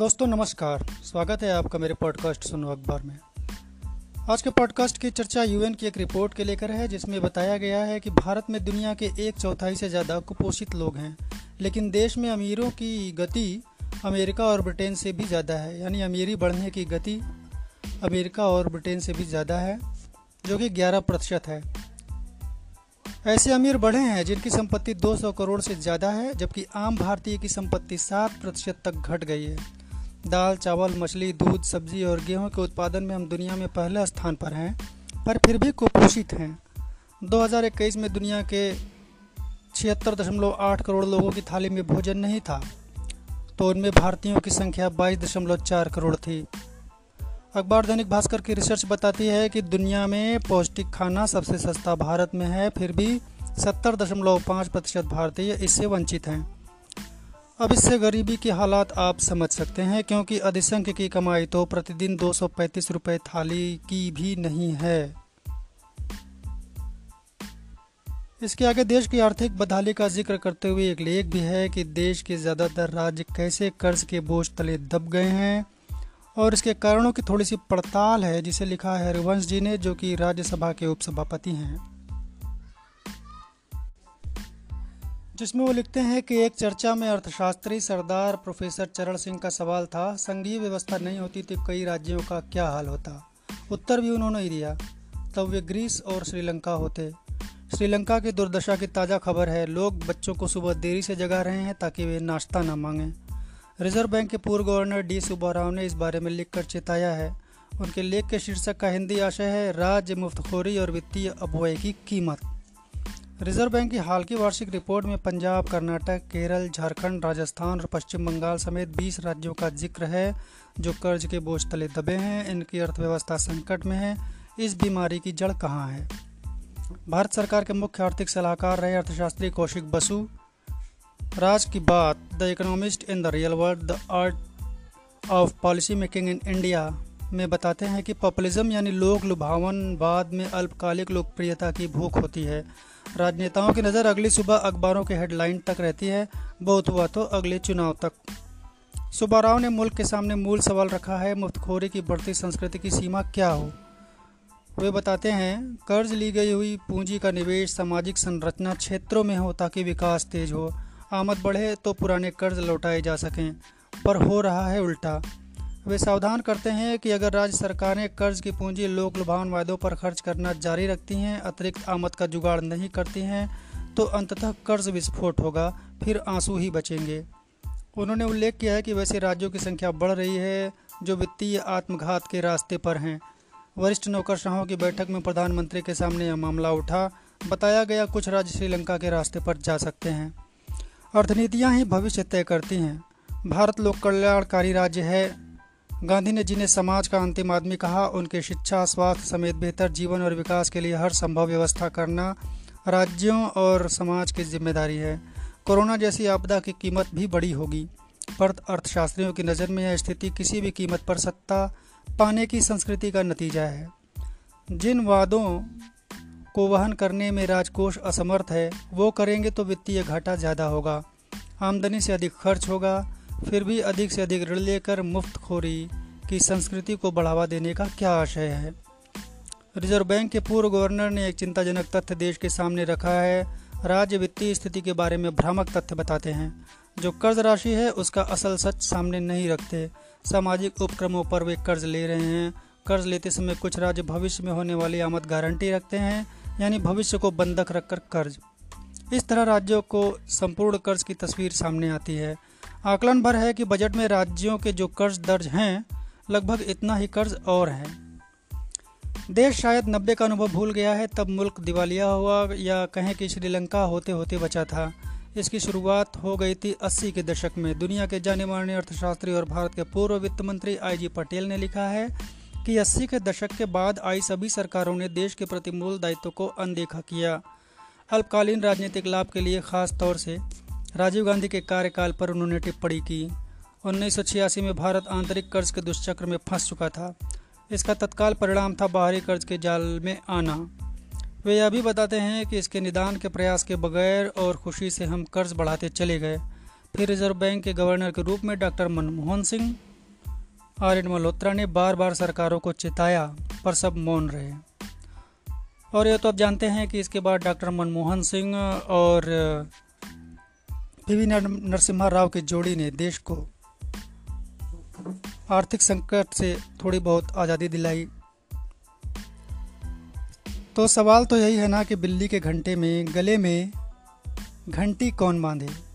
दोस्तों, नमस्कार। स्वागत है आपका मेरे पॉडकास्ट सुनो अखबार में। आज के पॉडकास्ट की चर्चा यूएन की एक रिपोर्ट के लेकर है, जिसमें बताया गया है कि भारत में दुनिया के एक चौथाई से ज़्यादा कुपोषित लोग हैं। लेकिन देश में अमीरों की गति अमेरिका और ब्रिटेन से भी ज़्यादा है। यानी अमीरी बढ़ने की गति अमेरिका और ब्रिटेन से भी ज़्यादा है, जो कि 11 प्रतिशत है। ऐसे अमीर बढ़े हैं, जिनकी संपत्ति 200 करोड़ से ज़्यादा है, जबकि आम भारतीय की संपत्ति 7 प्रतिशत तक घट गई है। दाल, चावल, मछली, दूध, सब्ज़ी और गेहूँ के उत्पादन में हम दुनिया में पहले स्थान पर हैं, पर फिर भी कुपोषित हैं। 2021 में दुनिया के छिहत्तर दशमलव आठ करोड़ लोगों की थाली में भोजन नहीं था तो उनमें भारतीयों की संख्या बाईस दशमलव चार करोड़ थी। अखबार दैनिक भास्कर की रिसर्च बताती है कि दुनिया में पौष्टिक खाना सबसे सस्ता भारत में है, फिर भी सत्तर दशमलव पाँच प्रतिशत भारतीय इससे वंचित हैं। अब इससे गरीबी के हालात आप समझ सकते हैं, क्योंकि अधिसंख्य की कमाई तो प्रतिदिन दो सौ रुपये थाली की भी नहीं है। इसके आगे देश की आर्थिक बदहाली का ज़िक्र करते हुए एक लेख भी है कि देश के ज़्यादातर राज्य कैसे कर्ज के बोझ तले दब गए हैं, और इसके कारणों की थोड़ी सी पड़ताल है, जिसे लिखा है हरिवंश जी ने, जो कि राज्यसभा के उपसभापति हैं। जिसमें वो लिखते हैं कि एक चर्चा में अर्थशास्त्री सरदार प्रोफेसर चरण सिंह का सवाल था, संघीय व्यवस्था नहीं होती तो कई राज्यों का क्या हाल होता? उत्तर भी उन्होंने ही दिया। तब वे ग्रीस और श्रीलंका होते। श्रीलंका की दुर्दशा की ताज़ा खबर है, लोग बच्चों को सुबह देरी से जगा रहे हैं ताकि वे नाश्ता ना मांगें। रिज़र्व बैंक के पूर्व गवर्नर डी सुब्बाराव ने इस बारे में लिखकर चेताया है। उनके लेख के शीर्षक का हिंदी आशय है राज्य मुफ्तखोरी और वित्तीय अभुए की कीमत। रिज़र्व बैंक की हाल की वार्षिक रिपोर्ट में पंजाब, कर्नाटक, केरल, झारखंड, राजस्थान और पश्चिम बंगाल समेत 20 राज्यों का ज़िक्र है, जो कर्ज के बोझ तले दबे हैं, इनकी अर्थव्यवस्था संकट में है, इस बीमारी की जड़ कहाँ है? भारत सरकार के मुख्य आर्थिक सलाहकार रहे अर्थशास्त्री कौशिक बसु। राज की बात, the economist in the real world, the art of policymaking in India. में बताते हैं कि पॉपुलिज्म यानी लोक लुभावन बाद में अल्पकालिक लोकप्रियता की भूख होती है। राजनेताओं की नज़र अगली सुबह अखबारों के हेडलाइन तक रहती है। बहुत हुआ तो अगले चुनाव तक। सुबाराव ने मुल्क के सामने मूल सवाल रखा है, मुफ्तखोरी की बढ़ती संस्कृति की सीमा क्या हो? वे बताते हैं, कर्ज ली गई हुई पूंजी का निवेश सामाजिक संरचना क्षेत्रों में हो ताकि विकास तेज हो। आमद बढ़े तो पुराने कर्ज लौटाए जा सकें, पर हो रहा है उल्टा। वे सावधान करते हैं कि अगर राज्य सरकारें कर्ज की पूंजी लोक लुभावन वायदों पर खर्च करना जारी रखती हैं, अतिरिक्त आमद का जुगाड़ नहीं करती हैं तो अंततः कर्ज विस्फोट होगा, फिर आँसू ही बचेंगे। उन्होंने उल्लेख किया है कि वैसे राज्यों की संख्या बढ़ रही है, जो वित्तीय आत्मघात के रास्ते पर हैं। वरिष्ठ नौकरशाहों की बैठक में प्रधानमंत्री के सामने यह मामला उठा। बताया गया, कुछ राज्य श्रीलंका के रास्ते पर जा सकते हैं। अर्थनीतियाँ ही भविष्य तय करती हैं। भारत लोक कल्याणकारी राज्य है गांधी ने जिन्हें समाज का अंतिम आदमी कहा, उनके शिक्षा, स्वास्थ्य समेत बेहतर जीवन और विकास के लिए हर संभव व्यवस्था करना राज्यों और समाज की ज़िम्मेदारी है। कोरोना जैसी आपदा की कीमत भी बड़ी होगी। पर अर्थशास्त्रियों की नज़र में यह स्थिति किसी भी कीमत पर सत्ता पाने की संस्कृति का नतीजा है। जिन वादों को वहन करने में राजकोष असमर्थ है, वो करेंगे तो वित्तीय घाटा ज़्यादा होगा। आमदनी से अधिक खर्च होगा फिर भी अधिक से अधिक ऋण लेकर मुफ्तखोरी की संस्कृति को बढ़ावा देने का क्या आशय है? रिज़र्व बैंक के पूर्व गवर्नर ने एक चिंताजनक तथ्य देश के सामने रखा है। राज्य वित्तीय स्थिति के बारे में भ्रामक तथ्य बताते हैं। जो कर्ज राशि है, उसका असल सच सामने नहीं रखते। सामाजिक उपक्रमों पर वे कर्ज ले रहे हैं। कर्ज लेते समय कुछ राज्य भविष्य में होने वाली आमद गारंटी रखते हैं, यानी भविष्य को बंधक रखकर कर्ज। इस तरह राज्यों को संपूर्ण कर्ज की तस्वीर सामने आती है। आकलन भर है कि बजट में राज्यों के जो कर्ज दर्ज हैं, लगभग इतना ही कर्ज और है। देश शायद नब्बे का अनुभव भूल गया है, तब मुल्क दिवालिया हुआ या कहें कि श्रीलंका होते होते बचा था। इसकी शुरुआत हो गई थी 80 के दशक में। दुनिया के जाने माने अर्थशास्त्री और भारत के पूर्व वित्त मंत्री आई जी पटेल ने लिखा है कि 80 के दशक के बाद आई सभी सरकारों ने देश के प्रति मूल दायित्व को अनदेखा किया। अल्पकालीन राजनीतिक लाभ के लिए खास तौर से राजीव गांधी के कार्यकाल पर उन्होंने टिप्पणी की। उन्नीस सौ छियासी में भारत आंतरिक कर्ज के दुष्चक्र में फंस चुका था। इसका तत्काल परिणाम था बाहरी कर्ज के जाल में आना। वे यह भी बताते हैं कि इसके निदान के प्रयास के बगैर और खुशी से हम कर्ज बढ़ाते चले गए। फिर रिज़र्व बैंक के गवर्नर के रूप में doctor Manmohan Singh R N Malhotra ने बार बार सरकारों को चिताया, पर सब मौन रहे। और यह तो आप जानते हैं कि इसके बाद डॉक्टर मनमोहन सिंह और पी वी नरसिम्हा राव की जोड़ी ने देश को आर्थिक संकट से थोड़ी बहुत आज़ादी दिलाई। तो सवाल तो यही है ना कि बिल्ली के घंटे में, गले में घंटी कौन बांधे?